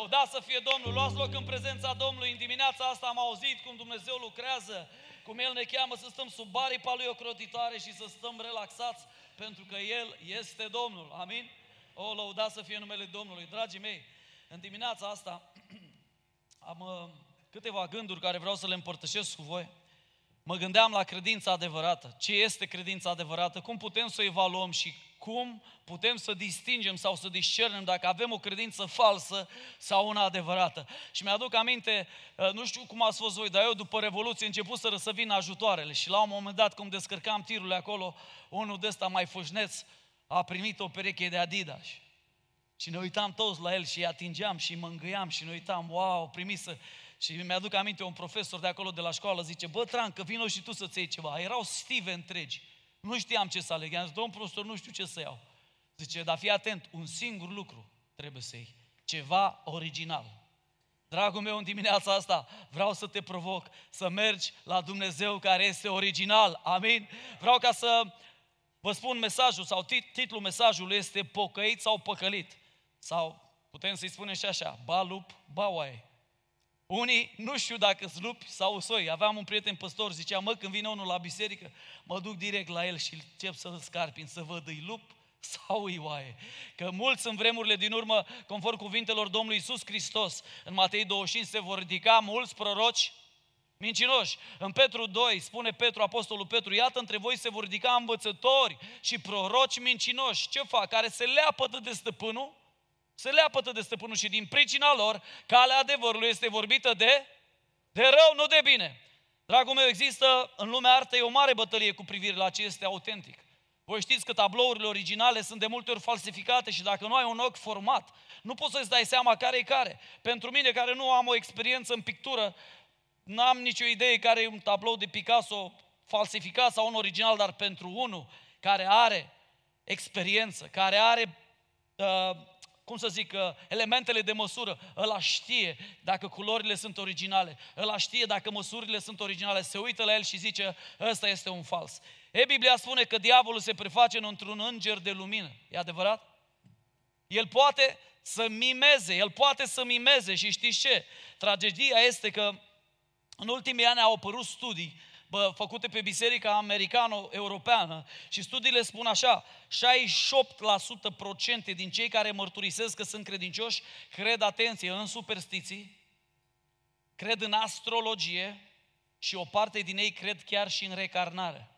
Lăudați să fie Domnul, luați loc în prezența Domnului. În dimineața asta am auzit cum Dumnezeu lucrează, cum El ne cheamă să stăm sub aripa Lui ocrotitoare și să stăm relaxați, pentru că El este Domnul. Amin? O, lăudați să fie numele Domnului. Dragii mei, în dimineața asta am uh, câteva gânduri care vreau să le împărtășesc cu voi. Mă gândeam la credința adevărată. Ce este credința adevărată? Cum putem să o evaluăm și cum putem să distingem sau să discernem dacă avem o credință falsă sau una adevărată. Și mi-aduc aminte, uh, nu știu cum ați fost voi, dar eu după Revoluție început să să vină ajutoarele și la un moment dat, cum descărcam tirurile acolo, unul de ăsta mai fâșneț a primit o pereche de Adidas. Și ne uitam toți la el și îi atingeam și îi mângâiam și ne uitam, wow, primisă. Și mi-aduc aminte un profesor de acolo de la școală, zice, bă, Trancă, vină și tu să-ți iei ceva. Erau stive întregi. Nu știam ce să aleg. I-am zis, domn profesor, nu știu ce să iau. Zice, dar fii atent, un singur lucru trebuie să iei. Ceva original. Dragul meu, în dimineața asta vreau să te provoc să mergi la Dumnezeu care este original. Amin? Vreau ca să vă spun mesajul sau titlul mesajului este Pocăit sau Păcălit. Sau putem să-i spunem și așa, ba lup, ba oaie. Unii nu știu dacă sunt lupi sau soi. Aveam un prieten păstor, zicea, mă, când vine unul la biserică, mă duc direct la el și încep să-l scarpin, să văd îi lup sau îi oaie. Că mulți în vremurile din urmă, conform cuvintelor Domnului Isus Hristos, în Matei 25 se vor ridica mulți proroci mincinoși. În Petru 2 spune Petru, apostolul Petru, iată între voi se vor ridica învățători și proroci mincinoși. Ce fac? Care se leapă de stăpânul se leapătă de stăpânul și din pricina lor, calea adevărului este vorbită de, de rău, nu de bine. Dragul meu, există în lumea artei o mare bătălie cu privire la ce este autentic. Voi știți că tablourile originale sunt de multe ori falsificate și dacă nu ai un ochi format, nu poți să-ți dai seama care e care. Pentru mine, care nu am o experiență în pictură, n-am nicio idee care e un tablou de Picasso falsificat sau un original, dar pentru unul care are experiență, care are uh, cum să zic, elementele de măsură, ăla știe dacă culorile sunt originale, ăla știe dacă măsurile sunt originale, se uită la el și zice, ăsta este un fals. E, Biblia spune că diavolul se preface într-un înger de lumină. E adevărat? El poate să mimeze, el poate să mimeze și știți ce? Tragedia este că în ultimii ani au apărut studii bă, făcute pe Biserica Americano-Europeană și studiile spun așa, 68% procente din cei care mărturisesc că sunt credincioși cred, atenție, în superstiții, cred în astrologie și o parte din ei cred chiar și în recarnare.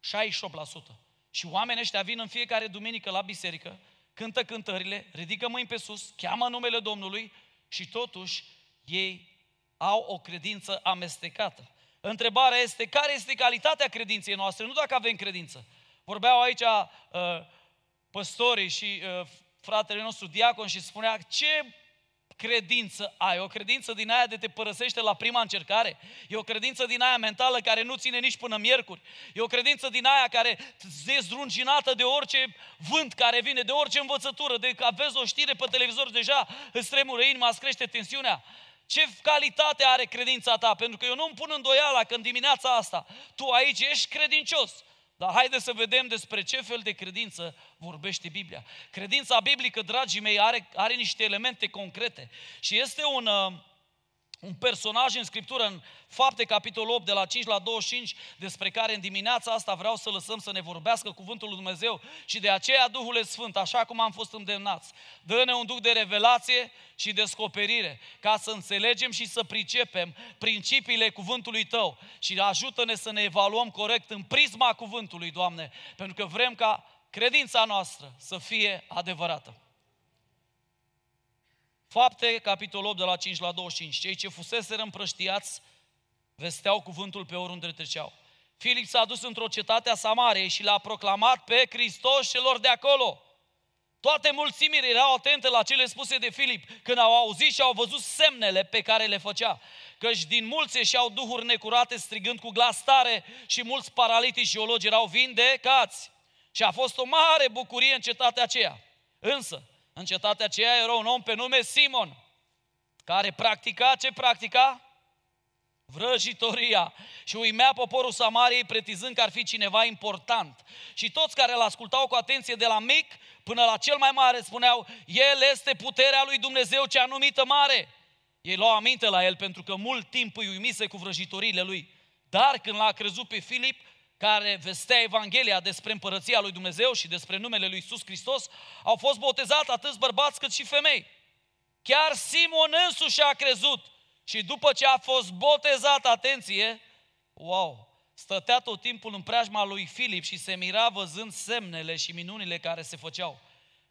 68%. Și oamenii ăștia vin în fiecare duminică la biserică, cântă cântările, ridică mâini pe sus, cheamă numele Domnului și totuși ei au o credință amestecată. Întrebarea este, care este calitatea credinței noastre? Nu dacă avem credință. Vorbeau aici uh, păstorii și uh, fratele nostru diacon și spunea, ce credință ai? O credință din aia de te părăsește la prima încercare? E o credință din aia mentală care nu ține nici până miercuri? E o credință din aia care e zdrunginată de orice vânt care vine, de orice învățătură, de că vezi o știre pe televizor deja, îți tremură inima, îți crește tensiunea? Ce calitate are credința ta? Pentru că eu nu-mi pun îndoiala că în dimineața asta tu aici ești credincios. Dar haide să vedem despre ce fel de credință vorbește Biblia. Credința biblică, dragii mei, are, are niște elemente concrete și este un, uh, un personaj în Scriptură, în Fapte, capitolul 8, de la 5 la 25, despre care în dimineața asta vreau să lăsăm să ne vorbească cuvântul lui Dumnezeu și de aceea Duhul Sfânt, așa cum am fost îndemnați, dă-ne un duc de revelație și descoperire, ca să înțelegem și să pricepem principiile cuvântului Tău și ajută-ne să ne evaluăm corect în prisma cuvântului, Doamne, pentru că vrem ca credința noastră să fie adevărată. Fapte, capitolul 8, de la 5 la 25. Cei ce fuseseră împrăștiați vesteau cuvântul pe oriunde treceau. Filip s-a dus într-o cetate a Samarei și l-a proclamat pe Hristos celor de acolo. Toate mulțimile erau atente la cele spuse de Filip când au auzit și au văzut semnele pe care le făcea. Căci din mulți și-au duhuri necurate strigând cu glas tare și mulți paralitici și ologi erau vindecați. Și a fost o mare bucurie în cetatea aceea. Însă, în cetatea aceea era un om pe nume Simon, care practica, ce practica? Vrăjitoria și uimea poporul Samariei pretizând că ar fi cineva important. Și toți care îl ascultau cu atenție de la mic până la cel mai mare spuneau, El este puterea lui Dumnezeu cea numită mare. Ei luau aminte la el pentru că mult timp îi uimise cu vrăjitorile lui. Dar când l-a crezut pe Filip, care vestea Evanghelia despre împărăția lui Dumnezeu și despre numele lui Isus Hristos, au fost botezați atât bărbați cât și femei. Chiar Simon însuși a crezut și după ce a fost botezat, atenție, wow, stătea tot timpul în preajma lui Filip și se mira văzând semnele și minunile care se făceau.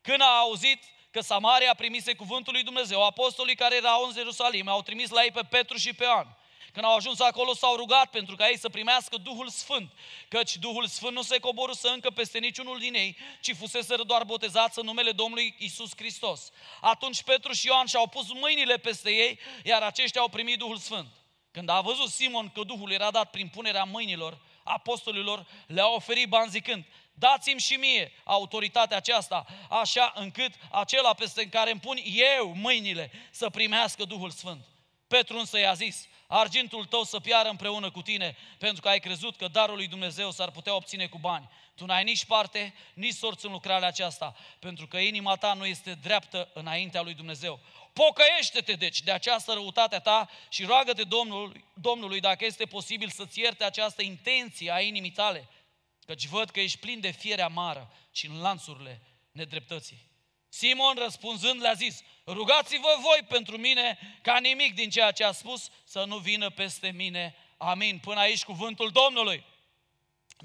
Când a auzit că Samaria primise cuvântul lui Dumnezeu, apostolii care erau în Ierusalim au trimis la ei pe Petru și pe Ioan. Când au ajuns acolo, s-au rugat pentru ca ei să primească Duhul Sfânt, căci Duhul Sfânt nu se coborâsă încă peste niciunul din ei, ci fusese doar botezați în numele Domnului Isus Hristos. Atunci Petru și Ioan și-au pus mâinile peste ei, iar aceștia au primit Duhul Sfânt. Când a văzut Simon că Duhul era dat prin punerea mâinilor apostolilor, le-a oferit bani zicând, dați-mi și mie autoritatea aceasta, așa încât acela peste care îmi pun eu mâinile să primească Duhul Sfânt. Petru însă i-a zis, argintul tău să piară împreună cu tine, pentru că ai crezut că darul lui Dumnezeu s-ar putea obține cu bani. Tu n-ai nici parte, nici sorți în lucrarea aceasta, pentru că inima ta nu este dreaptă înaintea lui Dumnezeu. Pocăiește-te deci de această răutate ta și roagă-te Domnului, Domnului dacă este posibil să-ți ierte această intenție a inimii tale, căci văd că ești plin de fiere amară și în lanțurile nedreptății. Simon răspunzând le-a zis, rugați-vă voi pentru mine ca nimic din ceea ce a spus să nu vină peste mine. Amin. Până aici cuvântul Domnului.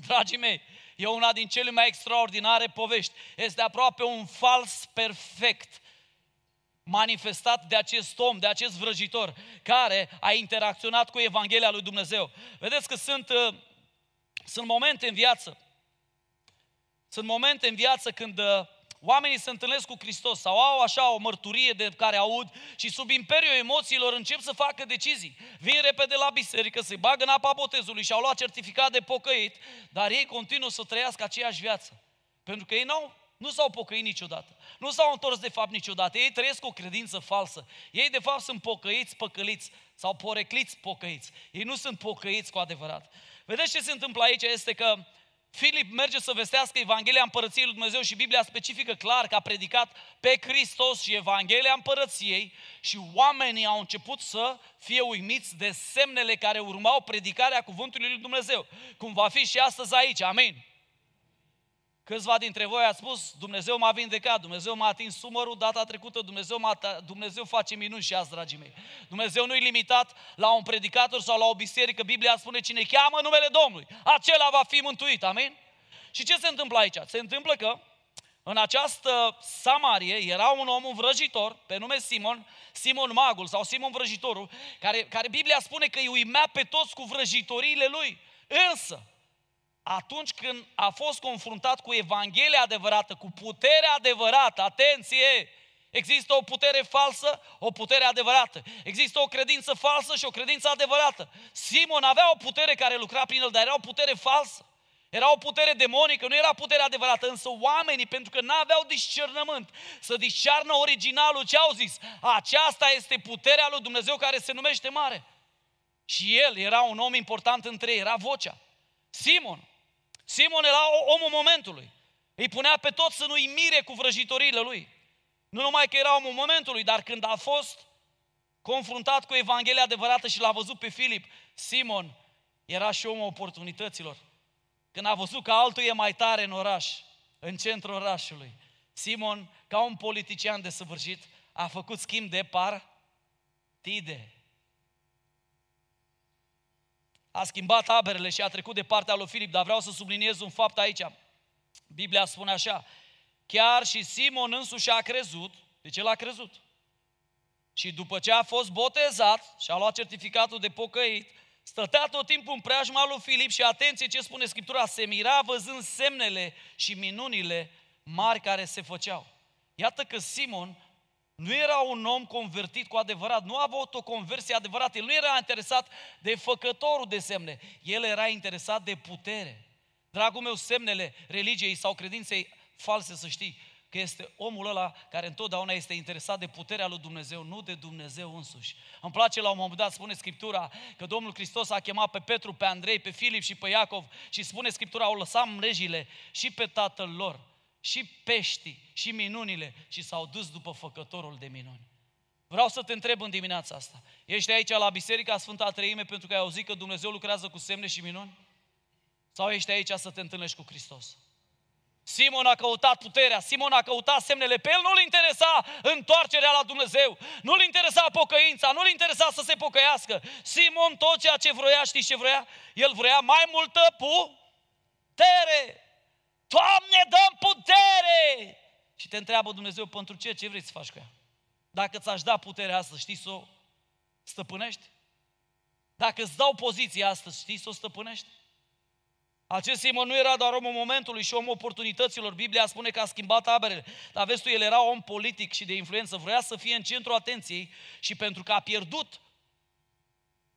Dragii mei, e una din cele mai extraordinare povești. Este aproape un fals perfect manifestat de acest om, de acest vrăjitor, care a interacționat cu Evanghelia lui Dumnezeu. Vedeți că sunt, uh, sunt momente în viață, sunt momente în viață când uh, oamenii se întâlnesc cu Hristos sau au așa o mărturie de care aud și sub imperiul emoțiilor încep să facă decizii. Vin repede la biserică, se bagă în apa botezului și au luat certificat de pocăit, dar ei continuă să trăiască aceeași viață. Pentru că ei n-au, nu s-au pocăit niciodată. Nu s-au întors de fapt niciodată. Ei trăiesc o credință falsă. Ei de fapt sunt pocăiți, păcăliți sau porecliți pocăiți. Ei nu sunt pocăiți cu adevărat. Vedeți ce se întâmplă aici? Este că Filip merge să vestească Evanghelia Împărăției lui Dumnezeu și Biblia specifică clar că a predicat pe Hristos și Evanghelia Împărăției și oamenii au început să fie uimiți de semnele care urmau predicarea cuvântului lui Dumnezeu. Cum va fi și astăzi aici, amin. Câțiva dintre voi ați spus, Dumnezeu m-a vindecat, Dumnezeu m-a atins sumărul data trecută, Dumnezeu, m-a, Dumnezeu face minuni și azi, dragii mei. Dumnezeu nu e limitat la un predicator sau la o biserică. Biblia spune cine cheamă numele Domnului, acela va fi mântuit, amin? Și ce se întâmplă aici? Se întâmplă că în această Samarie era un om, un vrăjitor, pe nume Simon, Simon Magul sau Simon Vrăjitorul, care, care Biblia spune că îi uimea pe toți cu vrăjitoriile lui. Însă, atunci când a fost confruntat cu Evanghelia adevărată, cu puterea adevărată, atenție, există o putere falsă, o putere adevărată. Există o credință falsă și o credință adevărată. Simon avea o putere care lucra prin el, dar era o putere falsă. Era o putere demonică, nu era putere adevărată, însă oamenii, pentru că nu aveau discernământ, să discearnă originalul, ce au zis? Aceasta este puterea lui Dumnezeu care se numește mare. Și el era un om important între ei, era vocea. Simon, Simon era omul momentului. Îi punea pe toți să nu-i mire cu vrăjitorile lui. Nu numai că era omul momentului, dar când a fost confruntat cu Evanghelia adevărată și l-a văzut pe Filip, Simon era și omul oportunităților. Când a văzut că altul e mai tare în oraș, în centrul orașului, Simon, ca un politician de săvârșit, a făcut schimb de partide a schimbat taberele și a trecut de partea lui Filip, dar vreau să subliniez un fapt aici. Biblia spune așa, chiar și Simon însuși a crezut, deci el a crezut. Și după ce a fost botezat și a luat certificatul de pocăit, stătea tot timpul în preajma lui Filip și atenție ce spune Scriptura, se mira văzând semnele și minunile mari care se făceau. Iată că Simon nu era un om convertit cu adevărat, nu avea o conversie adevărată, el nu era interesat de făcătorul de semne, el era interesat de putere. Dragul meu, semnele religiei sau credinței false, să știi, că este omul ăla care întotdeauna este interesat de puterea lui Dumnezeu, nu de Dumnezeu însuși. Îmi place la un moment dat, spune Scriptura, că Domnul Hristos a chemat pe Petru, pe Andrei, pe Filip și pe Iacov și spune Scriptura, au lăsat mrejile și pe tatăl lor, și peștii, și minunile și s-au dus după făcătorul de minuni. Vreau să te întreb în dimineața asta. Ești aici la Biserica Sfânta Treime pentru că ai auzit că Dumnezeu lucrează cu semne și minuni? Sau ești aici să te întâlnești cu Hristos? Simon a căutat puterea, Simon a căutat semnele. Pe el nu-l interesa întoarcerea la Dumnezeu, nu-l interesa pocăința, nu-l interesa să se pocăiască. Simon tot ceea ce vroia, știi ce vroia? El vrea mai multă putere. Doamne, dăm putere! Și te întreabă Dumnezeu, pentru ce? Ce vrei să faci cu ea? Dacă ți-aș da puterea asta, știi să o stăpânești? Dacă îți dau poziția asta, știi să o stăpânești? Acest Simon nu era doar omul momentului și omul oportunităților. Biblia spune că a schimbat taberele. Dar vezi tu, el era om politic și de influență. Vrea să fie în centrul atenției și pentru că a pierdut,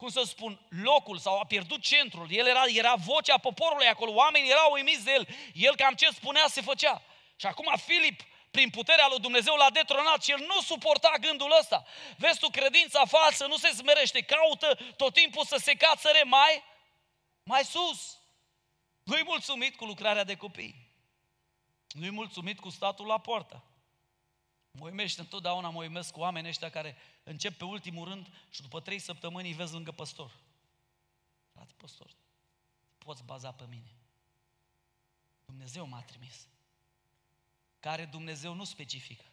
cum să spun, locul sau a pierdut centrul. El era, era vocea poporului acolo. Oamenii erau uimiți de el. El cam ce spunea se făcea. Și acum Filip prin puterea lui Dumnezeu l-a detronat și el nu suporta gândul ăsta. Vezi tu, credința falsă nu se smerește, caută tot timpul să se cațăre mai, mai sus. Nu-i mulțumit cu lucrarea de copii. Nu-i mulțumit cu statul la poartă. Mă uimește întotdeauna, mă uimesc cu oamenii ăștia care încep pe ultimul rând și după trei săptămâni îi vezi lângă păstor. Frate păstor, poți baza pe mine. Dumnezeu m-a trimis. Care Dumnezeu nu specifică.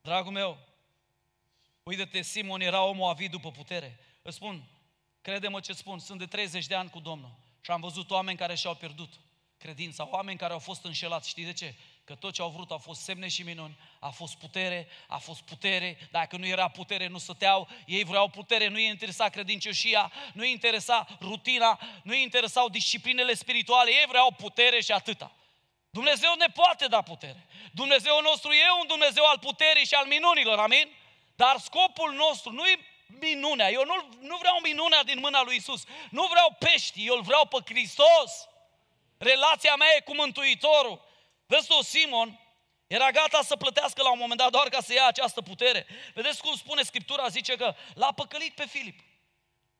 Dragul meu, uite-te, Simon era omul avid după putere. Îți spun, crede-mă ce spun, sunt de 30 de ani cu Domnul. Și am văzut oameni care și-au pierdut credința, oameni care au fost înșelați. Știi de ce? Că tot ce au vrut a fost semne și minuni, a fost putere, a fost putere, dacă nu era putere nu stăteau, ei vreau putere, nu i interesa credincioșia, nu i interesa rutina, nu i interesau disciplinele spirituale, ei vreau putere și atâta. Dumnezeu ne poate da putere. Dumnezeu nostru e un Dumnezeu al puterii și al minunilor, amin? Dar scopul nostru nu e minunea. Eu nu, nu vreau minunea din mâna lui Isus. Nu vreau pești, eu îl vreau pe Hristos. Relația mea e cu Mântuitorul. Vezi tu, Simon era gata să plătească la un moment dat doar ca să ia această putere. Vedeți cum spune Scriptura, zice că l-a păcălit pe Filip.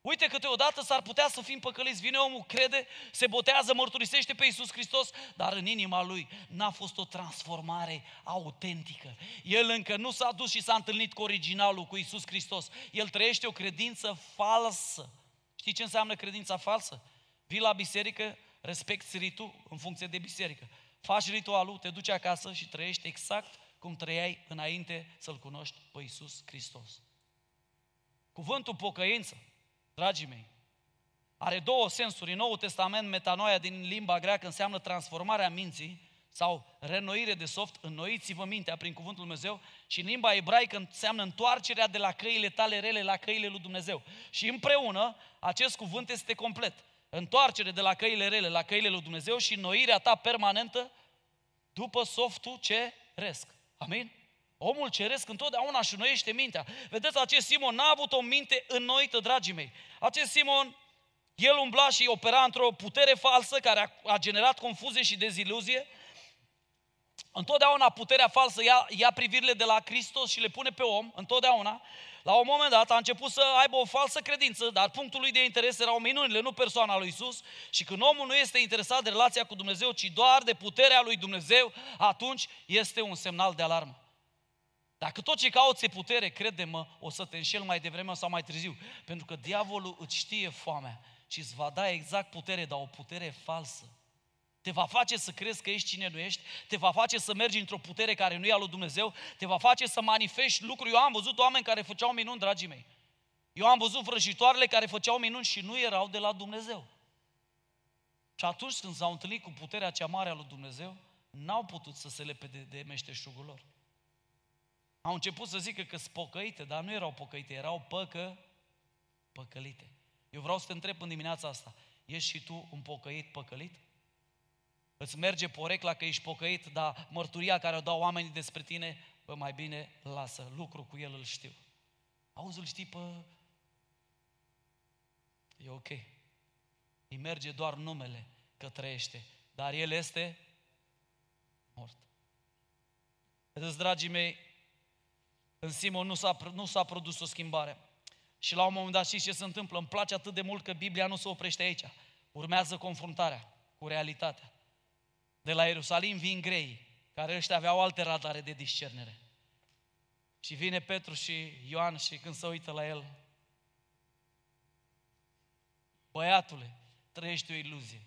Uite, câteodată s-ar putea să fim păcăliți. Vine omul, crede, se botează, mărturisește pe Iisus Hristos, dar în inima lui n-a fost o transformare autentică. El încă nu s-a dus și s-a întâlnit cu originalul, cu Iisus Hristos. El trăiește o credință falsă. Știi ce înseamnă credința falsă? Vii la biserică, respecti ritul în funcție de biserică. Faci ritualul, te duci acasă și trăiești exact cum trăiai înainte să-L cunoști pe Iisus Hristos. Cuvântul pocăință dragii mei, are două sensuri. În Noul Testament, metanoia din limba greacă înseamnă transformarea minții sau renoire de soft, înnoiți-vă mintea prin cuvântul Dumnezeu și în limba ebraică înseamnă întoarcerea de la căile tale rele la căile lui Dumnezeu. Și împreună acest cuvânt este complet. Întoarcere de la căile rele la căile lui Dumnezeu și înnoirea ta permanentă după softul ceresc. Amin? Omul ceresc întotdeauna își înnoiește mintea. Vedeți, acest Simon n-a avut o minte înnoită, dragii mei. Acest Simon, el umbla și opera într-o putere falsă care a, a generat confuzie și deziluzie. Întotdeauna puterea falsă ia, ia privirile de la Hristos și le pune pe om, întotdeauna. La un moment dat a început să aibă o falsă credință, dar punctul lui de interes erau minunile, nu persoana lui Isus. Și când omul nu este interesat de relația cu Dumnezeu, ci doar de puterea lui Dumnezeu, atunci este un semnal de alarmă. Dacă tot ce cauți e putere, crede-mă, o să te înșel mai devreme sau mai târziu. Pentru că diavolul îți știe foamea și îți va da exact putere, dar o putere falsă. Te va face să crezi că ești cine nu ești, te va face să mergi într-o putere care nu e a lui Dumnezeu, te va face să manifesti lucruri. Eu am văzut oameni care făceau minuni, dragii mei. Eu am văzut vrăjitoarele care făceau minuni și nu erau de la Dumnezeu. Și atunci când s-au întâlnit cu puterea cea mare a lui Dumnezeu, n-au putut să se lepe de, de meșteșugul lor. Au început să zică că sunt pocăite, dar nu erau pocăite, erau păcă, păcălite. Eu vreau să te întreb în dimineața asta, ești și tu un pocăit păcălit? Îți merge porecla că ești pocăit, dar mărturia care o dau oamenii despre tine, bă, mai bine lasă, lucru cu el îl știu. Auzi, îl știi pe... E ok. Îi merge doar numele că trăiește, dar el este mort. Vedeți, dragii mei, în Simon nu s-a, nu s-a produs o schimbare. Și la un moment dat știți ce se întâmplă? Îmi place atât de mult că Biblia nu se oprește aici. Urmează confruntarea cu realitatea. De la Ierusalim vin grei, care ăștia aveau alte radare de discernere. Și vine Petru și Ioan și când se uită la el, băiatule, trăiești o iluzie.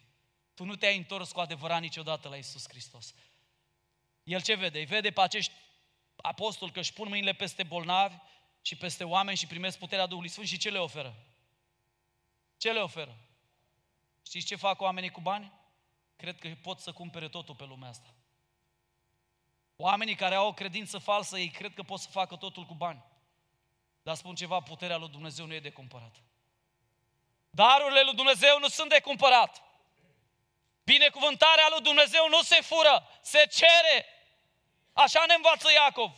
Tu nu te-ai întors cu adevărat niciodată la Isus Hristos. El ce vede? Îi vede pe acești apostoli că își pun mâinile peste bolnavi și peste oameni și primesc puterea Duhului Sfânt și ce le oferă? Ce le oferă? Știți ce fac oamenii cu bani? Cred că pot să cumpere totul pe lumea asta. Oamenii care au o credință falsă, ei cred că pot să facă totul cu bani. Dar spun ceva, puterea lui Dumnezeu nu e de cumpărat. Darurile lui Dumnezeu nu sunt de cumpărat. Binecuvântarea lui Dumnezeu nu se fură, se cere. Așa ne învață Iacov.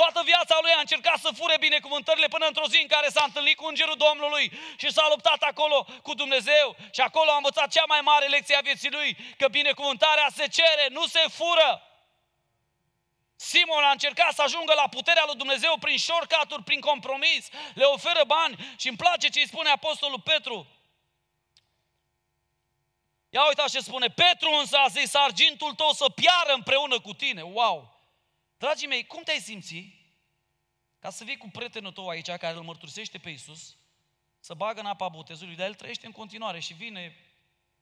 Toată viața lui a încercat să fure binecuvântările până într-o zi în care s-a întâlnit cu Îngerul Domnului și s-a luptat acolo cu Dumnezeu și acolo a învățat cea mai mare lecție a vieții lui, că binecuvântarea se cere, nu se fură. Simon a încercat să ajungă la puterea lui Dumnezeu prin shortcut prin compromis, le oferă bani și îmi place ce îi spune Apostolul Petru. Ia uitați ce spune, Petru însă a zis, argintul tău să piară împreună cu tine. Wow! Dragii mei, cum te-ai simți ca să vii cu prietenul tău aici care îl mărturisește pe Isus, să bagă în apa botezului, dar el trăiește în continuare și vine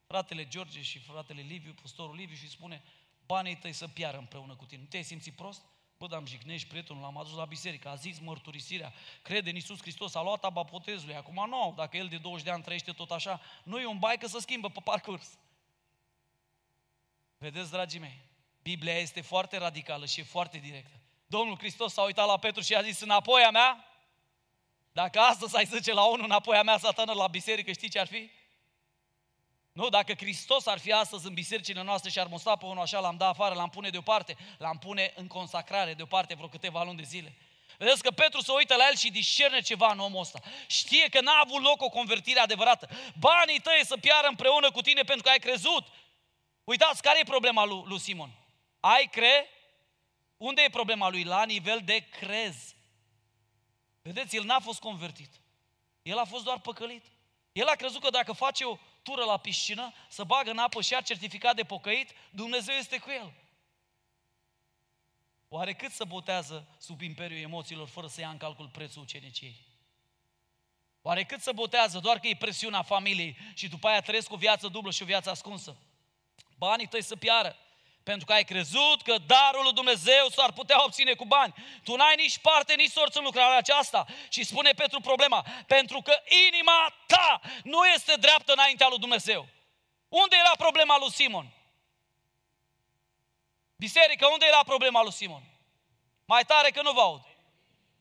fratele George și fratele Liviu, pastorul Liviu și spune, banii tăi să piară împreună cu tine. Nu te-ai simțit prost? Bă, dar am jignești prietenul, l-am adus la biserică, a zis mărturisirea, crede în Iisus Hristos, a luat apa botezului. Acum nu, dacă el de 20 de ani trăiește tot așa, nu e un bai că să schimbă pe parcurs. Vedeți, dragii mei, Biblia este foarte radicală și e foarte directă. Domnul Hristos s-a uitat la Petru și a zis, înapoi a mea, dacă astăzi ai zice la unul înapoi a mea, satană, la biserică, știi ce ar fi? Nu, dacă Hristos ar fi astăzi în bisericile noastre și ar mustra pe unul așa, l-am dat afară, l-am pune deoparte, l-am pune în consacrare deoparte vreo câteva luni de zile. Vedeți că Petru se uită la el și discerne ceva în omul ăsta. Știe că n-a avut loc o convertire adevărată. Banii tăi să piară împreună cu tine pentru că ai crezut. Uitați, care e problema lui, lui Simon? Ai cre? Unde e problema lui? La nivel de crez. Vedeți, el n-a fost convertit. El a fost doar păcălit. El a crezut că dacă face o tură la piscină, să bagă în apă și ar certificat de pocăit, Dumnezeu este cu el. Oare cât să botează sub imperiul emoțiilor fără să ia în calcul prețul uceniciei? Oare cât să botează doar că e presiunea familiei și după aia trăiesc o viață dublă și o viață ascunsă? Banii tăi să piară. Pentru că ai crezut că darul lui Dumnezeu s-ar putea obține cu bani. Tu n-ai nici parte, nici sorți în lucrarea aceasta. Și spune Petru problema. Pentru că inima ta nu este dreaptă înaintea lui Dumnezeu. Unde era problema lui Simon? Biserică, unde era problema lui Simon? Mai tare că nu vă aud.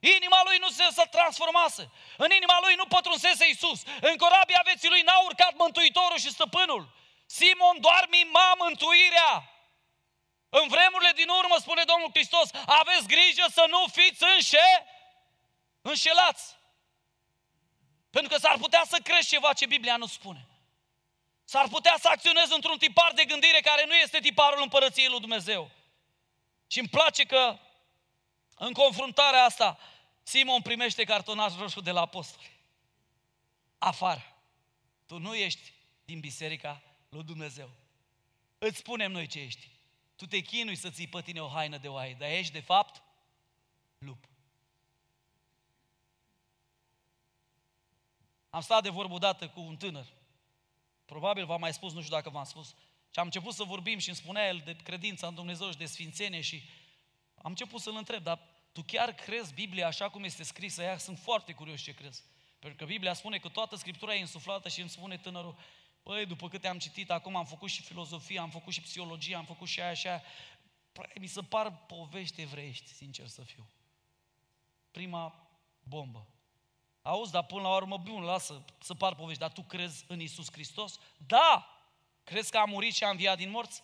Inima lui nu se, se transformase. În inima lui nu pătrunsese Iisus. În corabia vieții lui n-a urcat Mântuitorul și Stăpânul. Simon doar mima mântuirea. În vremurile din urmă, spune Domnul Hristos, aveți grijă să nu fiți înșe, înșelați. Pentru că s-ar putea să crești ceva ce Biblia nu spune. S-ar putea să acționezi într-un tipar de gândire care nu este tiparul împărăției lui Dumnezeu. Și îmi place că în confruntarea asta Simon primește cartonaj roșu de la apostoli. Afară. Tu nu ești din biserica lui Dumnezeu. Îți spunem noi ce ești. Tu te chinui să ții pe tine o haină de oaie, dar ești de fapt lup. Am stat de vorbă odată cu un tânăr. Probabil v-am mai spus, nu știu dacă v-am spus. Și am început să vorbim și îmi spunea el de credința în Dumnezeu și de sfințenie și am început să-l întreb, dar tu chiar crezi Biblia așa cum este scrisă ea? Sunt foarte curios ce crezi. Pentru că Biblia spune că toată Scriptura e insuflată și îmi spune tânărul, Păi, după câte am citit, acum am făcut și filozofie, am făcut și psihologie, am făcut și aia și aia. Păi, mi se par povești evreiești, sincer să fiu. Prima bombă. Auzi, dar până la urmă, bun, lasă să par povești, dar tu crezi în Isus Hristos? Da! Crezi că a murit și a înviat din morți?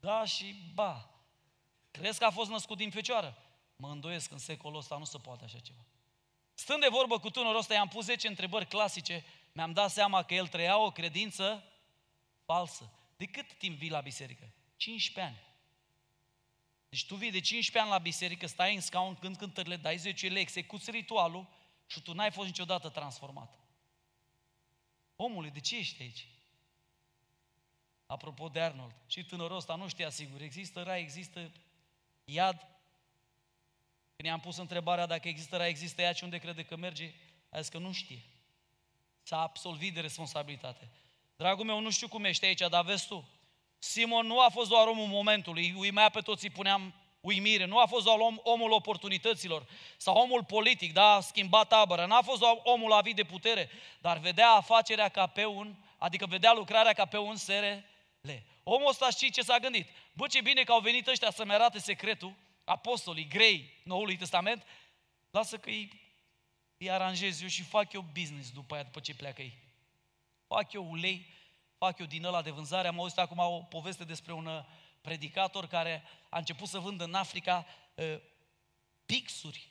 Da și ba. Crezi că a fost născut din fecioară? Mă îndoiesc, în secolul ăsta nu se poate așa ceva. Stând de vorbă cu tânărul ăsta, i-am pus 10 întrebări clasice mi-am dat seama că el trăia o credință falsă. De cât timp vii la biserică? 15 ani. Deci tu vii de 15 ani la biserică, stai în scaun, când cântările, dai 10 lei, execuți ritualul și tu n-ai fost niciodată transformat. Omule, de ce ești aici? Apropo de Arnold, și tânărul ăsta nu știa sigur, există rai, există iad? Când i-am pus întrebarea dacă există rai, există iad și unde crede că merge, a zis că nu știe. S-a absolvit de responsabilitate. Dragul meu, nu știu cum ești aici, dar vezi tu, Simon nu a fost doar omul momentului, uimea pe toți, îi puneam uimire, nu a fost doar om, omul oportunităților sau omul politic, da, a schimbat tabără, n-a fost doar omul avit de putere, dar vedea afacerea ca pe un, adică vedea lucrarea ca pe un SRL. Omul ăsta știi ce s-a gândit? Bă, ce bine că au venit ăștia să-mi arate secretul, apostolii grei Noului Testament, lasă că îi, îi aranjez eu și fac eu business după aia, după ce pleacă ei. Fac eu ulei, fac eu din ăla de vânzare. Am auzit acum o poveste despre un uh, predicator care a început să vândă în Africa uh, pixuri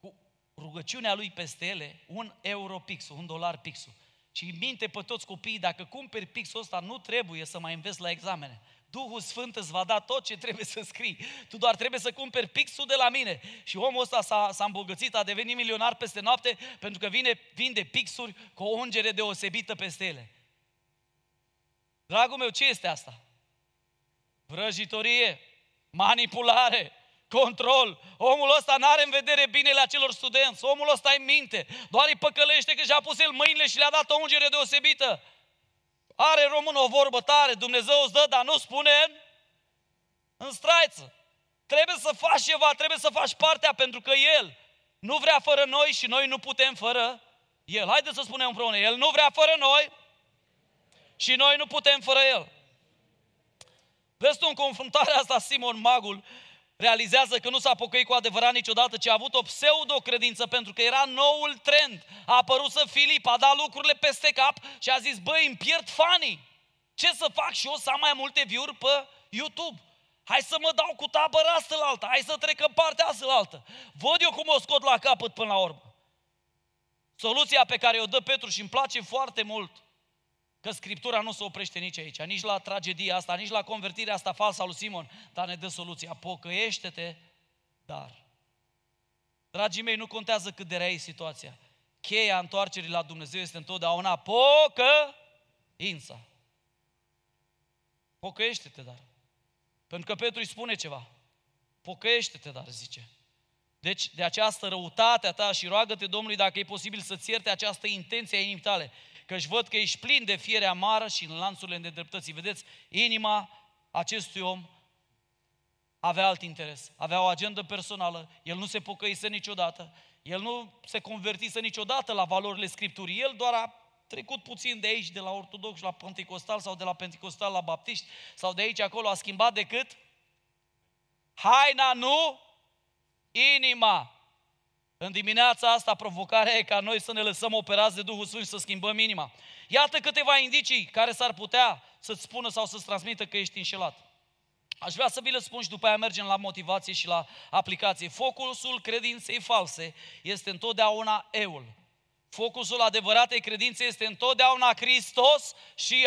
cu rugăciunea lui peste ele, un euro pixul, un dolar pixul. Și minte pe toți copiii, dacă cumperi pixul ăsta, nu trebuie să mai înveți la examene. Duhul Sfânt îți va da tot ce trebuie să scrii. Tu doar trebuie să cumperi pixul de la mine. Și omul ăsta s-a, s-a îmbogățit, a devenit milionar peste noapte pentru că vine, vinde pixuri cu o ungere deosebită peste ele. Dragul meu, ce este asta? Vrăjitorie, manipulare, control. Omul ăsta nu are în vedere binele acelor studenți. Omul ăsta în minte. Doar îi păcălește că și-a pus el mâinile și le-a dat o ungere deosebită. Are român o vorbă tare, Dumnezeu îți dă, dar nu spune în, în straiță. Trebuie să faci ceva, trebuie să faci partea, pentru că El nu vrea fără noi și noi nu putem fără El. Haideți să spunem împreună, El nu vrea fără noi și noi nu putem fără El. Vezi tu, în confruntarea asta, Simon Magul realizează că nu s-a pocăit cu adevărat niciodată, ci a avut o pseudo-credință pentru că era noul trend. A apărut să Filip, a dat lucrurile peste cap și a zis, băi, îmi pierd fanii. Ce să fac și eu să am mai multe view pe YouTube? Hai să mă dau cu tabăra asta la alta, hai să trec în partea asta la altă. Văd eu cum o scot la capăt până la urmă. Soluția pe care o dă Petru și îmi place foarte mult, Că Scriptura nu se oprește nici aici, nici la tragedia asta, nici la convertirea asta falsă a lui Simon, dar ne dă soluția. Pocăiește-te, dar. Dragii mei, nu contează cât de rea e situația. Cheia întoarcerii la Dumnezeu este întotdeauna pocăința. Pocăiește-te, dar. Pentru că Petru îi spune ceva. Pocăiește-te, dar, zice. Deci, de această răutate a ta și roagă-te Domnului dacă e posibil să-ți ierte această intenție a inimii tale căci văd că ești plin de fiere amară și în lanțurile nedreptății. Vedeți, inima acestui om avea alt interes, avea o agendă personală, el nu se pocăise niciodată, el nu se convertise niciodată la valorile Scripturii, el doar a trecut puțin de aici, de la ortodox la pentecostal sau de la pentecostal la baptiști sau de aici acolo, a schimbat decât haina, nu inima. În dimineața asta provocarea e ca noi să ne lăsăm operați de Duhul Sfânt și să schimbăm inima. Iată câteva indicii care s-ar putea să-ți spună sau să-ți transmită că ești înșelat. Aș vrea să vi le spun și după aia mergem la motivație și la aplicație. Focusul credinței false este întotdeauna eul. Focusul adevăratei credințe este întotdeauna Hristos și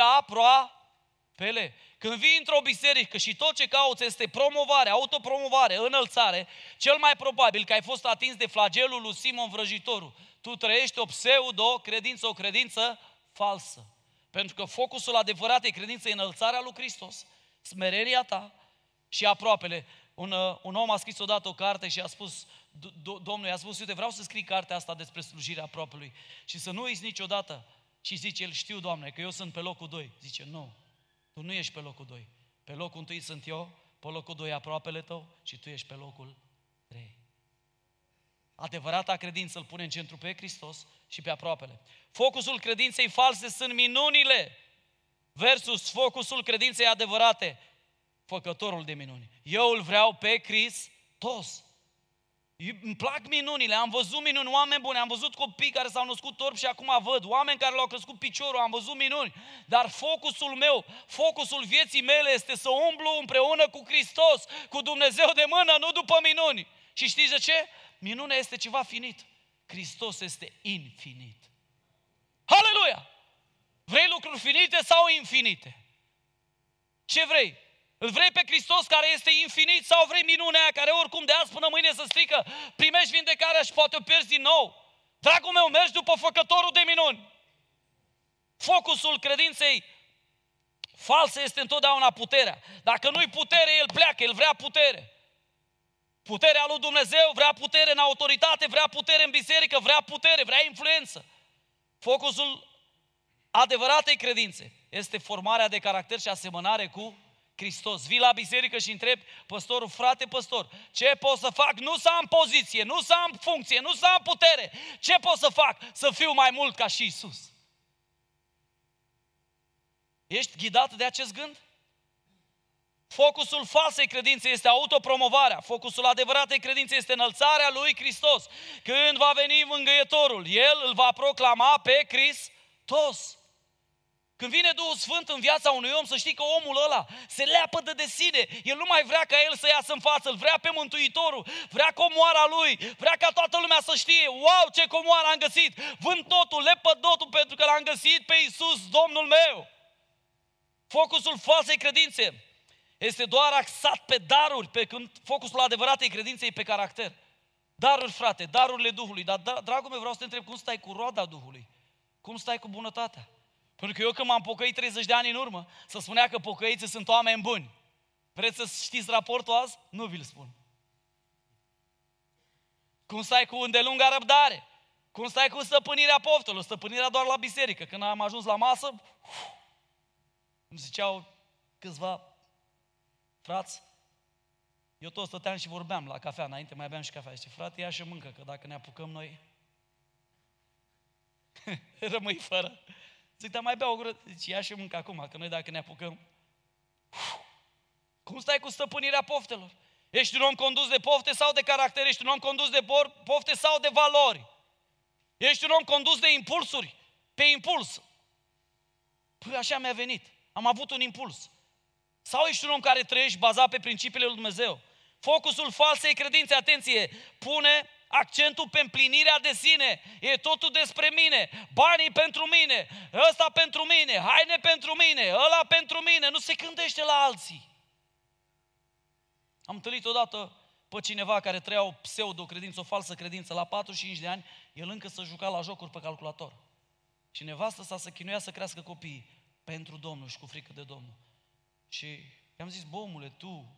aproapele. Când vii într-o biserică și tot ce cauți este promovare, autopromovare, înălțare, cel mai probabil că ai fost atins de flagelul lui Simon Vrăjitorul. Tu trăiești o pseudo-credință, o credință falsă. Pentru că focusul adevărat e credința înălțarea lui Hristos, smerenia ta și aproapele. Un, uh, un om a scris odată o carte și a spus, Domnul i-a spus, uite, vreau să scrii cartea asta despre slujirea aproapelui și să nu uiți niciodată. Și zice el, știu, Doamne, că eu sunt pe locul 2. Zice, nu, tu nu ești pe locul 2. Pe locul 1 sunt eu, pe locul 2 aproapele tău și tu ești pe locul 3. Adevărata credință îl pune în centru pe Hristos și pe aproapele. Focusul credinței false sunt minunile versus focusul credinței adevărate, făcătorul de minuni. Eu îl vreau pe Hristos. Îmi plac minunile, am văzut minuni, oameni buni, am văzut copii care s-au născut torbi și acum văd, oameni care le-au crescut piciorul, am văzut minuni, dar focusul meu, focusul vieții mele este să umblu împreună cu Hristos, cu Dumnezeu de mână, nu după minuni. Și știți de ce? Minunea este ceva finit. Hristos este infinit. Haleluia! Vrei lucruri finite sau infinite? Ce vrei? Îl vrei pe Hristos care este infinit sau vrei minunea aia care oricum de azi până mâine să strică, primești vindecarea și poate o pierzi din nou? Dragul meu, mergi după făcătorul de minuni. Focusul credinței false este întotdeauna puterea. Dacă nu-i putere, el pleacă, el vrea putere. Puterea lui Dumnezeu vrea putere în autoritate, vrea putere în biserică, vrea putere, vrea influență. Focusul adevăratei credințe este formarea de caracter și asemănare cu Hristos. Vii la biserică și întrebi păstorul, frate păstor, ce pot să fac? Nu să am poziție, nu să am funcție, nu să am putere. Ce pot să fac? Să fiu mai mult ca și Isus. Ești ghidat de acest gând? Focusul falsei credințe este autopromovarea. Focusul adevăratei credințe este înălțarea lui Hristos. Când va veni mângâietorul, El îl va proclama pe Hristos. Când vine Duhul Sfânt în viața unui om, să știi că omul ăla se leapădă de sine. El nu mai vrea ca el să iasă în față, îl vrea pe Mântuitorul, vrea comoara lui, vrea ca toată lumea să știe, wow, ce comoară am găsit, vând totul, lepă totul pentru că l-am găsit pe Iisus, Domnul meu. Focusul falsei credințe este doar axat pe daruri, pe când focusul adevăratei credinței pe caracter. Daruri, frate, darurile Duhului. Dar, dragul meu, vreau să te întreb cum stai cu roada Duhului? Cum stai cu bunătatea? Pentru că eu când m-am pocăit 30 de ani în urmă, să spunea că pocăiții sunt oameni buni. Vreți să știți raportul azi? Nu vi-l spun. Cum stai cu îndelunga răbdare? Cum stai cu stăpânirea poftelor? Stăpânirea doar la biserică. Când am ajuns la masă, uf, îmi ziceau câțiva frați, eu tot stăteam și vorbeam la cafea, înainte mai aveam și cafea. Zice, frate, ia și mâncă, că dacă ne apucăm noi, rămâi fără. Zic, dar mai bea o gură. Zice, ia și mâncă acum, că noi dacă ne apucăm... Uf, cum stai cu stăpânirea poftelor? Ești un om condus de pofte sau de caracter? Ești un om condus de pofte sau de valori? Ești un om condus de impulsuri? Pe impuls. Păi așa mi-a venit. Am avut un impuls. Sau ești un om care trăiești bazat pe principiile lui Dumnezeu? Focusul falsei credințe, atenție, pune accentul pe împlinirea de sine. E totul despre mine. Banii pentru mine, ăsta pentru mine, haine pentru mine, ăla pentru mine. Nu se gândește la alții. Am întâlnit odată pe cineva care trăia o pseudo-credință, o falsă credință. La 45 de ani, el încă să juca la jocuri pe calculator. Și nevastă sa să chinuia să crească copiii pentru Domnul și cu frică de Domnul. Și i-am zis, bă, omule, tu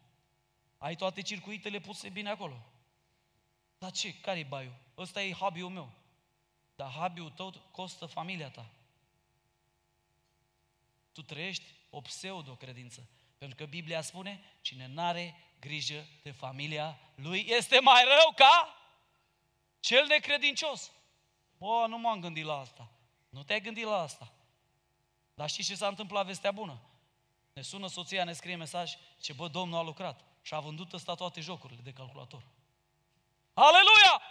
ai toate circuitele puse bine acolo. Dar ce? Care-i baiul? Ăsta e hobby-ul meu. Dar hobby-ul tău costă familia ta. Tu trăiești o pseudo-credință. Pentru că Biblia spune, cine n-are grijă de familia lui este mai rău ca cel necredincios. Bă, nu m-am gândit la asta. Nu te-ai gândit la asta. Dar știi ce s-a întâmplat vestea bună? Ne sună soția, ne scrie mesaj, ce bă, Domnul a lucrat și a vândut ăsta toate jocurile de calculator. Aleluia!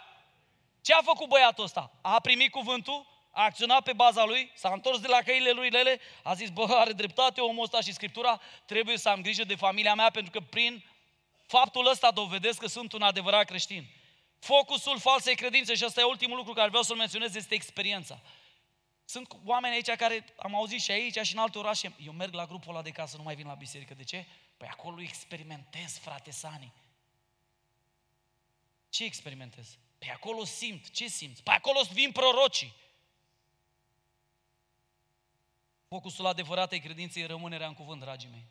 Ce a făcut băiatul ăsta? A primit cuvântul, a acționat pe baza lui, s-a întors de la căile lui lele, a zis, bă, are dreptate omul ăsta și Scriptura, trebuie să am grijă de familia mea pentru că prin faptul ăsta dovedesc că sunt un adevărat creștin. Focusul falsei credințe, și ăsta e ultimul lucru care vreau să-l menționez, este experiența. Sunt oameni aici care am auzit și aici și în alte orașe. Eu merg la grupul ăla de casă, nu mai vin la biserică. De ce? Păi acolo experimentez, frate Sani. Ce experimentez? Pe acolo simt. Ce simți? Pe acolo vin prorocii. Focusul adevăratei credinței e rămânerea în cuvânt, dragii mei.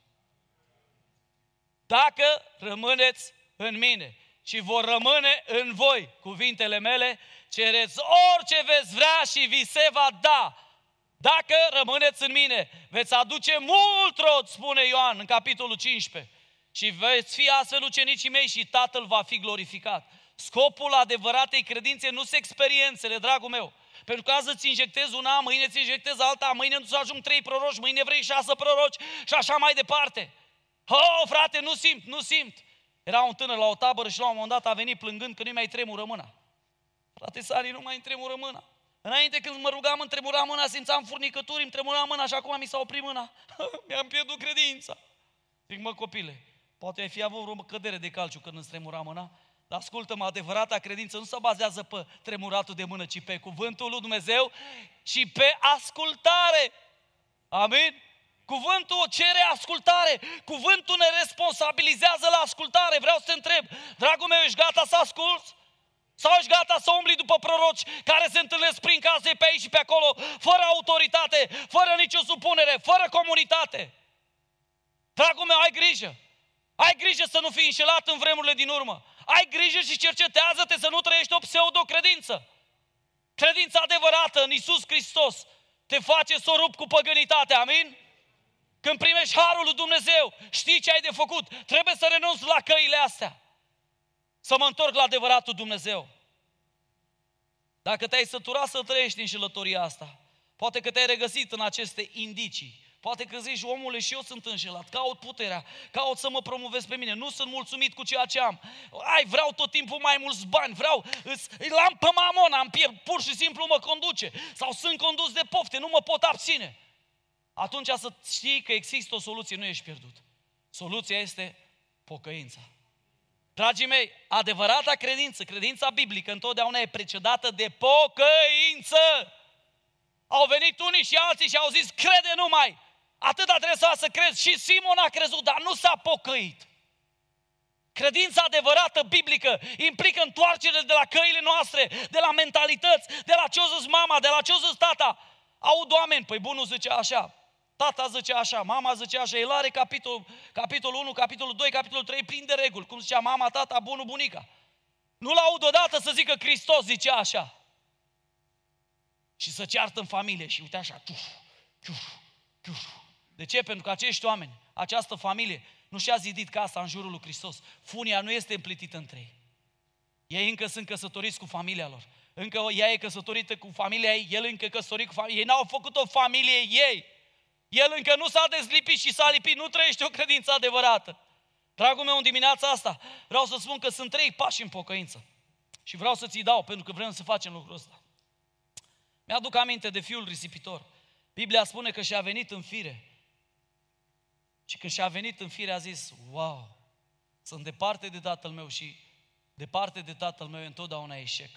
Dacă rămâneți în mine și vor rămâne în voi cuvintele mele, cereți orice veți vrea și vi se va da. Dacă rămâneți în mine, veți aduce mult rod, spune Ioan în capitolul 15, și veți fi astfel ucenicii mei și Tatăl va fi glorificat. Scopul adevăratei credințe nu sunt experiențele, dragul meu. Pentru că azi îți injectezi una, mâine îți injectezi alta, mâine nu ajung trei proroci, mâine vrei șase proroci și așa mai departe. Oh, frate, nu simt, nu simt. Era un tânăr la o tabără și la un moment dat a venit plângând că nu mai tremură mâna. Frate Sari, nu mai îmi tremură mâna. Înainte când mă rugam, îmi tremura mâna, simțeam furnicături, îmi tremura mâna și acum mi s-a oprit mâna. Mi-am pierdut credința. Zic, mă copile, poate ai fi avut o cădere de calciu când îți tremura mâna, dar ascultă-mă, adevărata credință nu se bazează pe tremuratul de mână, ci pe cuvântul lui Dumnezeu și pe ascultare. Amin? Cuvântul cere ascultare. Cuvântul ne responsabilizează la ascultare. Vreau să te întreb, dragul meu, ești gata să asculți? Sau ești gata să umbli după proroci care se întâlnesc prin case pe aici și pe acolo, fără autoritate, fără nicio supunere, fără comunitate? Dragul meu, ai grijă. Ai grijă să nu fii înșelat în vremurile din urmă. Ai grijă și cercetează-te să nu trăiești o pseudo-credință. Credința adevărată în Isus Hristos te face să o rup cu păgânitatea, amin? Când primești harul lui Dumnezeu, știi ce ai de făcut. Trebuie să renunți la căile astea. Să mă întorc la adevăratul Dumnezeu. Dacă te-ai săturat să trăiești în șelătoria asta, poate că te-ai regăsit în aceste indicii, Poate că zici, omule, și eu sunt înșelat, caut puterea, caut să mă promovez pe mine, nu sunt mulțumit cu ceea ce am. Ai, vreau tot timpul mai mulți bani, vreau, l-am pe mamon, am pierd, pur și simplu mă conduce. Sau sunt condus de pofte, nu mă pot abține. Atunci să știi că există o soluție, nu ești pierdut. Soluția este pocăința. Dragii mei, adevărata credință, credința biblică, întotdeauna e precedată de pocăință. Au venit unii și alții și au zis, crede numai. Atâta trebuie să crezi. Și Simon a crezut, dar nu s-a pocăit. Credința adevărată biblică implică întoarcerea de la căile noastre, de la mentalități, de la ce o zis mama, de la ce o zis tata. Aud oameni, păi bunul zice așa, tata zice așa, mama zice așa, el are capitol, capitolul 1, capitolul 2, capitolul 3, plin de reguli, cum zicea mama, tata, bunul, bunica. Nu-l aud odată să zică Hristos zice așa. Și să ceartă în familie și uite așa, ciuf, ciuf, ciuf. De ce? Pentru că acești oameni, această familie, nu și-a zidit casa în jurul lui Hristos. Funia nu este împletită între ei. Ei încă sunt căsătoriți cu familia lor. Încă ea e căsătorită cu familia ei, el încă căsătorit cu familia ei. Ei n-au făcut o familie ei. El încă nu s-a dezlipit și s-a lipit, nu trăiește o credință adevărată. Dragul meu, în dimineața asta vreau să spun că sunt trei pași în pocăință. Și vreau să ți dau, pentru că vrem să facem lucrul ăsta. Mi-aduc aminte de fiul risipitor. Biblia spune că și-a venit în fire și când și-a venit în fire a zis, wow, sunt departe de tatăl meu și departe de tatăl meu e întotdeauna eșec.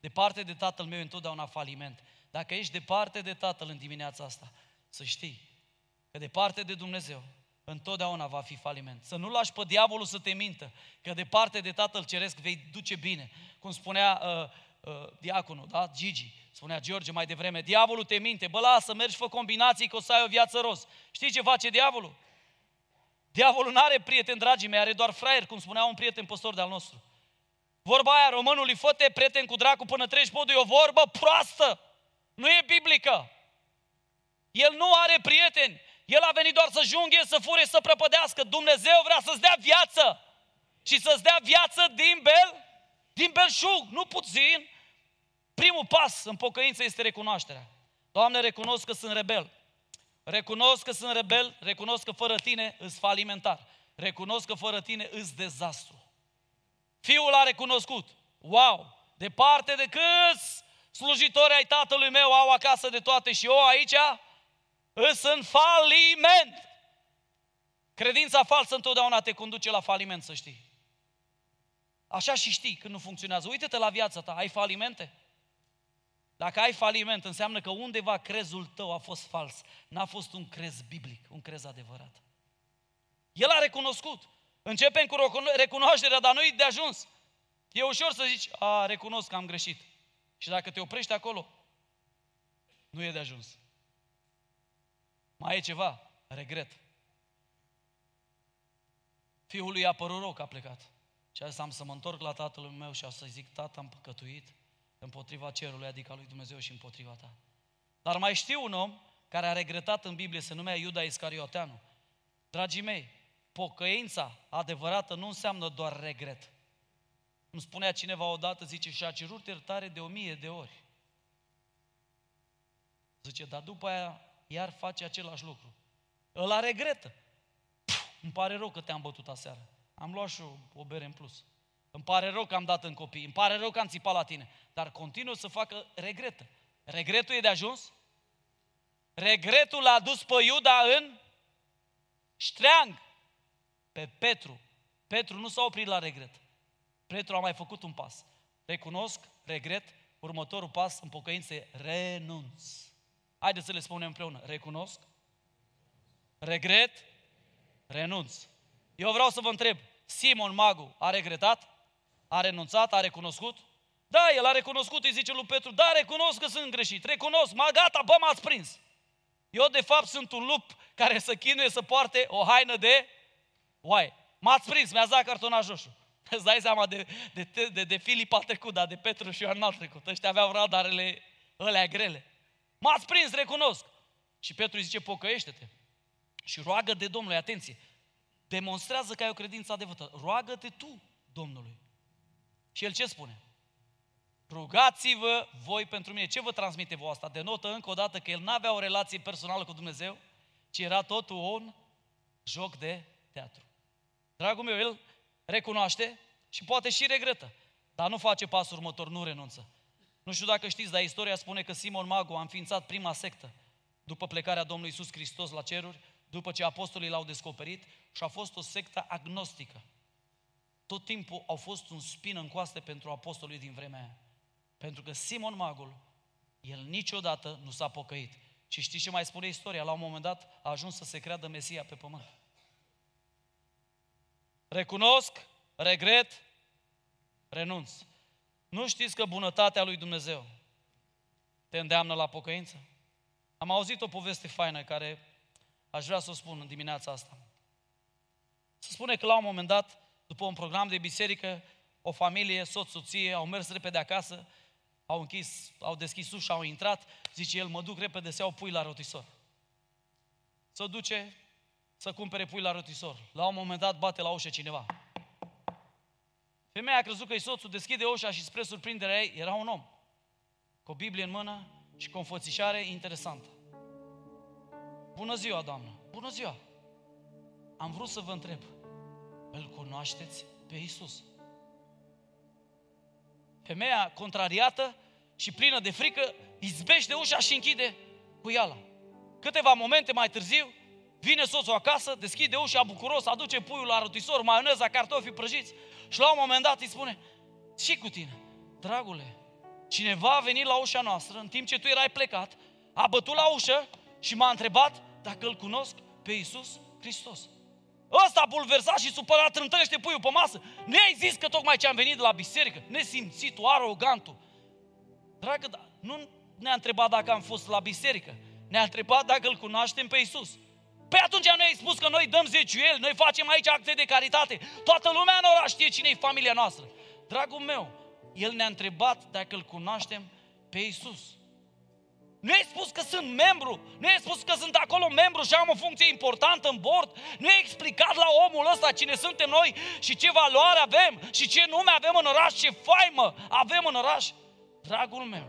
Departe de tatăl meu e întotdeauna faliment. Dacă ești departe de tatăl în dimineața asta, să știi că departe de Dumnezeu întotdeauna va fi faliment. Să nu lași pe diavolul să te mintă, că departe de Tatăl Ceresc vei duce bine. Cum spunea uh, uh, diaconul, da? Gigi, spunea George mai devreme, diavolul te minte, bă, lasă, mergi, fă combinații că o să ai o viață roz. Știi ce face diavolul? Diavolul nu are prieten, dragii mei, are doar fraier, cum spunea un prieten păstor de-al nostru. Vorba aia românului, fă prieten cu dracu până treci podul, e o vorbă proastă. Nu e biblică. El nu are prieteni. El a venit doar să junghe, să fure, să prăpădească. Dumnezeu vrea să-ți dea viață. Și să-ți dea viață din bel, din belșug, nu puțin. Primul pas în pocăință este recunoașterea. Doamne, recunosc că sunt rebel. Recunosc că sunt rebel, recunosc că fără tine îs falimentar. Recunosc că fără tine îs dezastru. Fiul a recunoscut. Wow! Departe de câți slujitori ai tatălui meu au acasă de toate și eu aici îs în faliment. Credința falsă întotdeauna te conduce la faliment, să știi. Așa și știi când nu funcționează. Uită-te la viața ta, ai falimente? Dacă ai faliment, înseamnă că undeva crezul tău a fost fals. N-a fost un crez biblic, un crez adevărat. El a recunoscut. Începem cu recunoașterea, dar nu-i de ajuns. E ușor să zici, a, recunosc că am greșit. Și dacă te oprești acolo, nu e de ajuns. Mai e ceva, regret. Fiul lui a părut rău că a plecat. Și a zis, am să mă întorc la tatăl meu și am să zic, tată, am păcătuit împotriva cerului, adică a lui Dumnezeu și împotriva ta. Dar mai știu un om care a regretat în Biblie, se numea Iuda Iscarioteanu. Dragii mei, pocăința adevărată nu înseamnă doar regret. Îmi spunea cineva odată, zice, și a cerut iertare de o mie de ori. Zice, dar după aia iar face același lucru. Ăla regretă. Puh, îmi pare rău că te-am bătut aseară. Am luat și o, o bere în plus. Îmi pare rău că am dat în copii, îmi pare rău că am țipat la tine, dar continuă să facă regretă. Regretul e de ajuns? Regretul l-a dus pe Iuda în ștreang pe Petru. Petru nu s-a oprit la regret. Petru a mai făcut un pas. Recunosc, regret, următorul pas în pocăință e renunț. Haideți să le spunem împreună. Recunosc, regret, renunț. Eu vreau să vă întreb, Simon Magu a regretat? A renunțat? A recunoscut? Da, el a recunoscut, îi zice lui Petru, da, recunosc că sunt greșit, recunosc, ma gata, bă, m-ați prins. Eu, de fapt, sunt un lup care să chinuie să poarte o haină de oaie. M-ați prins, mi-ați dat cartonaj roșu. Îți dai seama de, de, de, de, de Filip a trecut, dar de Petru și Ioan n-a trecut. Ăștia aveau radarele ălea grele. M-ați prins, recunosc. Și Petru îi zice, pocăiește-te. Și roagă de Domnului, atenție, demonstrează că ai o credință adevărată. Roagă-te tu Domnului. Și el ce spune? Rugați-vă voi pentru mine. Ce vă transmite voi asta? Denotă încă o dată că el n-avea o relație personală cu Dumnezeu, ci era totul un joc de teatru. Dragul meu, el recunoaște și poate și regretă, dar nu face pasul următor, nu renunță. Nu știu dacă știți, dar istoria spune că Simon Mago a înființat prima sectă după plecarea Domnului Isus Hristos la ceruri, după ce apostolii l-au descoperit și a fost o sectă agnostică. Tot timpul au fost un spin în coaste pentru apostolii din vremea aia. Pentru că Simon Magul, el niciodată nu s-a pocăit. Și știți ce mai spune istoria? La un moment dat a ajuns să se creadă Mesia pe pământ. Recunosc, regret, renunț. Nu știți că bunătatea lui Dumnezeu te îndeamnă la pocăință? Am auzit o poveste faină care aș vrea să o spun în dimineața asta. Se spune că la un moment dat, după un program de biserică, o familie, soț, soție, au mers repede acasă, au închis, au deschis ușa, au intrat, zice el, mă duc repede să iau pui la rotisor. Să duce să cumpere pui la rotisor. La un moment dat bate la ușă cineva. Femeia a crezut că e soțul, deschide ușa și spre surprinderea ei, era un om. Cu o Biblie în mână și cu o înfățișare interesantă. Bună ziua, doamnă! Bună ziua! Am vrut să vă întreb, îl cunoașteți pe Isus? Femeia contrariată și plină de frică izbește ușa și închide cu iala. Câteva momente mai târziu, vine soțul acasă, deschide ușa bucuros, aduce puiul la rotisor, maioneza, cartofi prăjiți și la un moment dat îi spune, și cu tine, dragule, cineva a venit la ușa noastră în timp ce tu erai plecat, a bătut la ușă și m-a întrebat dacă îl cunosc pe Iisus Hristos. Ăsta bulversat și supărat trântărește puiul pe masă. Ne-ai zis că tocmai ce am venit de la biserică, nesimțitul, arogantul. Dragă, da, nu ne-a întrebat dacă am fost la biserică, ne-a întrebat dacă îl cunoaștem pe Iisus. Păi atunci noi ai spus că noi dăm zeciuieli, noi facem aici acte de caritate. Toată lumea în oraș știe cine e familia noastră. Dragul meu, el ne-a întrebat dacă îl cunoaștem pe Iisus. Nu ai spus că sunt membru, nu ai spus că sunt acolo membru și am o funcție importantă în bord, nu ai explicat la omul ăsta cine suntem noi și ce valoare avem și ce nume avem în oraș, ce faimă avem în oraș. Dragul meu,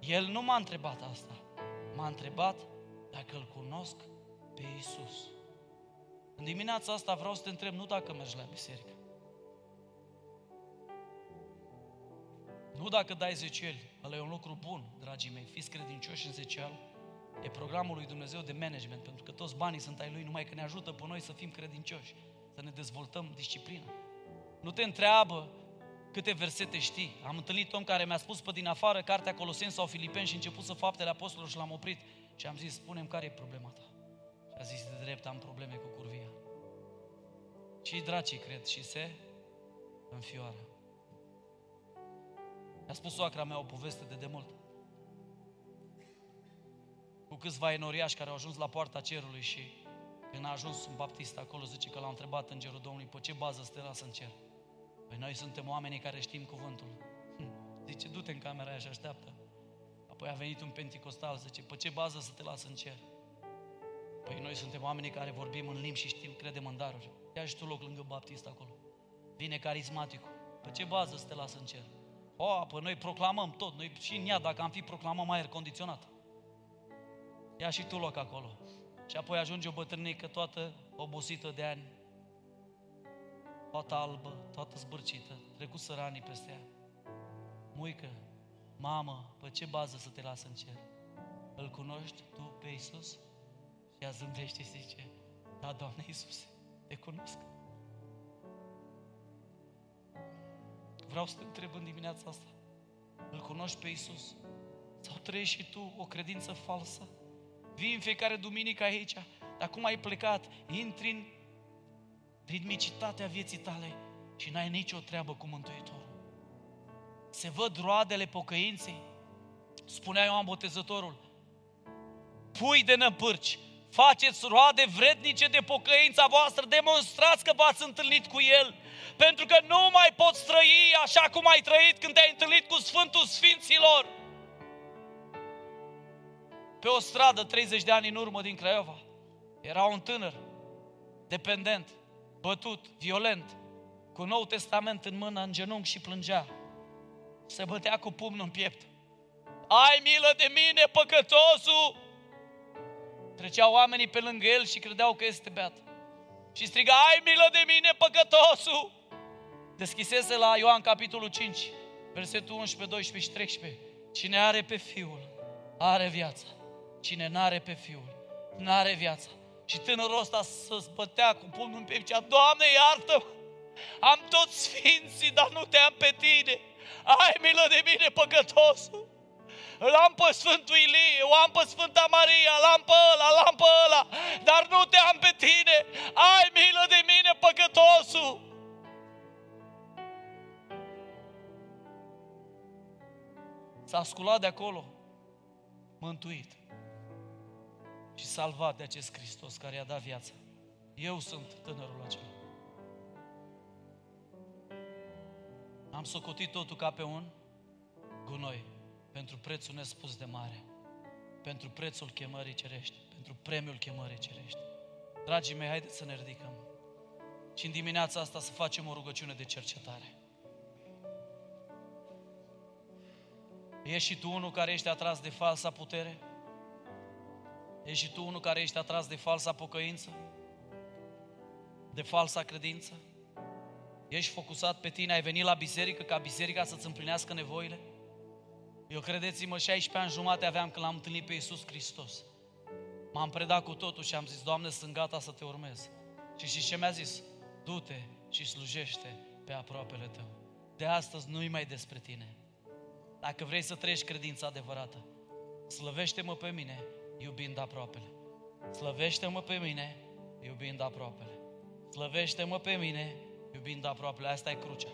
el nu m-a întrebat asta, m-a întrebat dacă îl cunosc pe Isus. În dimineața asta vreau să te întreb nu dacă mergi la biserică, Nu dacă dai zeciuieli, ăla e un lucru bun, dragii mei, fiți credincioși în zecial, e programul lui Dumnezeu de management, pentru că toți banii sunt ai Lui, numai că ne ajută pe noi să fim credincioși, să ne dezvoltăm disciplina. Nu te întreabă câte versete știi. Am întâlnit om care mi-a spus pe din afară cartea Coloseni sau Filipeni și a început să faptele apostolilor și l-am oprit. Și am zis, spunem care e problema ta. Și a zis, de drept, am probleme cu curvia. Și dracii cred și se înfioară. Mi-a spus soacra mea o poveste de demult. Cu câțiva enoriași care au ajuns la poarta cerului și când a ajuns un baptist acolo, zice că l-a întrebat îngerul Domnului, pe ce bază să te lasă în cer? Păi noi suntem oamenii care știm cuvântul. Hm. Zice, du-te în camera aia și așteaptă. Apoi a venit un penticostal, zice, pe ce bază să te lasă în cer? Păi noi suntem oamenii care vorbim în limbi și știm, credem în daruri. Ia și tu loc lângă baptist acolo. Vine carismaticul. Pe ce bază să te lasă în cer? O, oh, păi noi proclamăm tot, noi și în ea, dacă am fi proclamăm aer condiționat. Ia și tu loc acolo. Și apoi ajunge o bătrânică toată obosită de ani, toată albă, toată zbârcită, trecut săranii peste ea. Muică, mamă, pe ce bază să te lasă în cer? Îl cunoști tu pe Iisus? Și ea zâmbește și zice, da, Doamne Iisuse, te cunosc. Vreau să te întreb în dimineața asta. Îl cunoști pe Isus? Sau trăiești și tu o credință falsă? Vii în fiecare duminică aici, dar cum ai plecat? Intri în ritmicitatea vieții tale și n-ai nicio treabă cu Mântuitorul. Se văd roadele pocăinței. Spunea Ioan Botezătorul, pui de năpârci, faceți roade vrednice de pocăința voastră, demonstrați că v-ați întâlnit cu El, pentru că nu mai poți trăi așa cum ai trăit când te-ai întâlnit cu Sfântul Sfinților. Pe o stradă, 30 de ani în urmă din Craiova, era un tânăr, dependent, bătut, violent, cu Nou Testament în mână, în genunchi și plângea. Se bătea cu pumnul în piept. Ai milă de mine, păcătosul! Treceau oamenii pe lângă el și credeau că este beat. Și striga, ai milă de mine, păcătosul! Deschisese la Ioan capitolul 5, versetul 11, 12 și 13. Cine are pe Fiul, are viața. Cine n-are pe Fiul, n-are viața. Și tânărul ăsta să bătea cu pumnul în piept, zicea, Doamne, iartă Am toți sfinții, dar nu te am pe tine. Ai milă de mine, păcătosul! Îl am pe Sfântul Ilie, o am pe Sfânta Maria, l-am pe ăla, l-am pe ăla, dar nu te am pe tine. Ai milă de mine, păcătosul! S-a sculat de acolo, mântuit și salvat de acest Hristos care i-a dat viața. Eu sunt tânărul acela. Am socotit totul ca pe un gunoi pentru prețul nespus de mare, pentru prețul chemării cerești, pentru premiul chemării cerești. Dragii mei, haideți să ne ridicăm și în dimineața asta să facem o rugăciune de cercetare. Ești și tu unul care ești atras de falsa putere? Ești și tu unul care ești atras de falsa pocăință? De falsa credință? Ești focusat pe tine, ai venit la biserică ca biserica să-ți împlinească nevoile? Eu credeți-mă, 16 ani jumate aveam când l-am întâlnit pe Iisus Hristos. M-am predat cu totul și am zis, Doamne, sunt gata să te urmez. Și și ce mi-a zis? Du-te și slujește pe aproapele tău. De astăzi nu-i mai despre tine. Dacă vrei să trăiești credința adevărată, slăvește-mă pe mine iubind aproapele. Slăvește-mă pe mine iubind aproapele. Slăvește-mă pe mine iubind aproapele. Asta e crucea.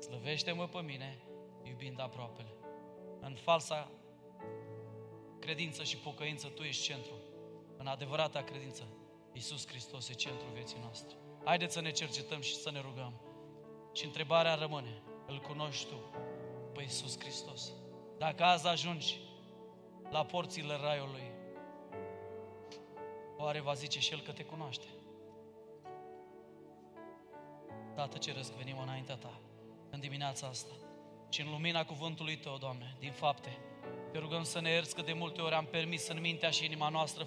Slăvește-mă pe mine iubind aproapele. În falsa credință și pocăință, Tu ești centru. În adevărata credință, Iisus Hristos e centrul vieții noastre. Haideți să ne cercetăm și să ne rugăm. Și întrebarea rămâne, îl cunoști Tu pe Iisus Hristos? Dacă azi ajungi la porțile raiului, oare va zice și El că te cunoaște? Tată Ceresc, venim înaintea Ta în dimineața asta și în lumina cuvântului Tău, Doamne, din fapte. Te rugăm să ne ierți că de multe ori am permis în mintea și inima noastră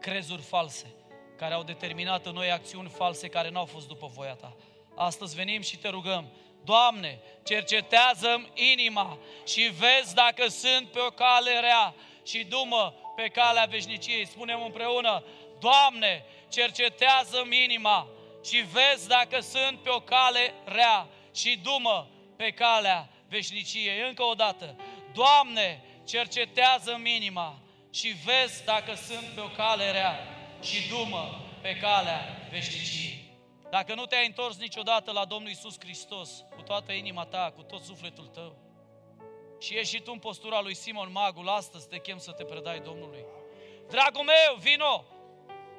crezuri false, care au determinat în noi acțiuni false care n-au fost după voia Ta. Astăzi venim și te rugăm, Doamne, cercetează inima și vezi dacă sunt pe o cale rea și dumă pe calea veșniciei. Spunem împreună, Doamne, cercetează inima și vezi dacă sunt pe o cale rea și dumă pe calea veșniciei. Încă o dată, Doamne, cercetează inima și vezi dacă sunt pe o cale rea și dumă pe calea veșniciei. Dacă nu te-ai întors niciodată la Domnul Isus Hristos, cu toată inima ta, cu tot sufletul tău, și ești și tu în postura lui Simon Magul, astăzi te chem să te predai Domnului. Dragul meu, vino!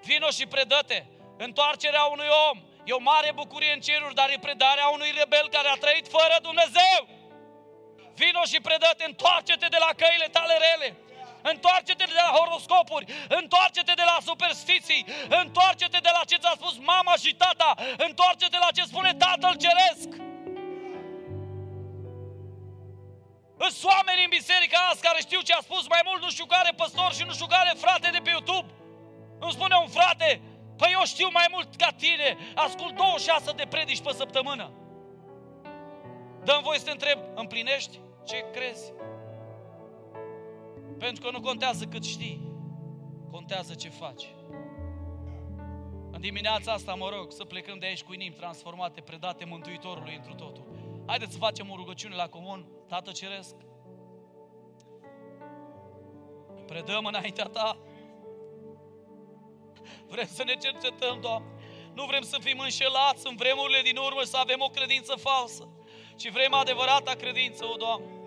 Vino și predă-te! Întoarcerea unui om e o mare bucurie în ceruri, dar e predarea unui rebel care a trăit fără Dumnezeu. Vino și predă-te, întoarce-te de la căile tale rele. Întoarce-te de la horoscopuri, întoarce-te de la superstiții, întoarce-te de la ce ți-a spus mama și tata, întoarce-te la ce spune Tatăl Ceresc. Sunt oameni în biserica asta care știu ce a spus mai mult nu știu care păstor și nu știu care frate de pe YouTube. Îmi spune un frate, păi eu știu mai mult ca tine, ascult 26 de predici pe săptămână. Dăm voi să te întreb, împlinești ce crezi? Pentru că nu contează cât știi, contează ce faci. În dimineața asta mă rog să plecăm de aici cu inimi transformate, predate Mântuitorului întru totul. Haideți să facem o rugăciune la comun, Tată Ceresc. Predăm înaintea Ta Vrem să ne cercetăm, Doamne. Nu vrem să fim înșelați în vremurile din urmă și să avem o credință falsă, ci vrem adevărata credință, o Doamne.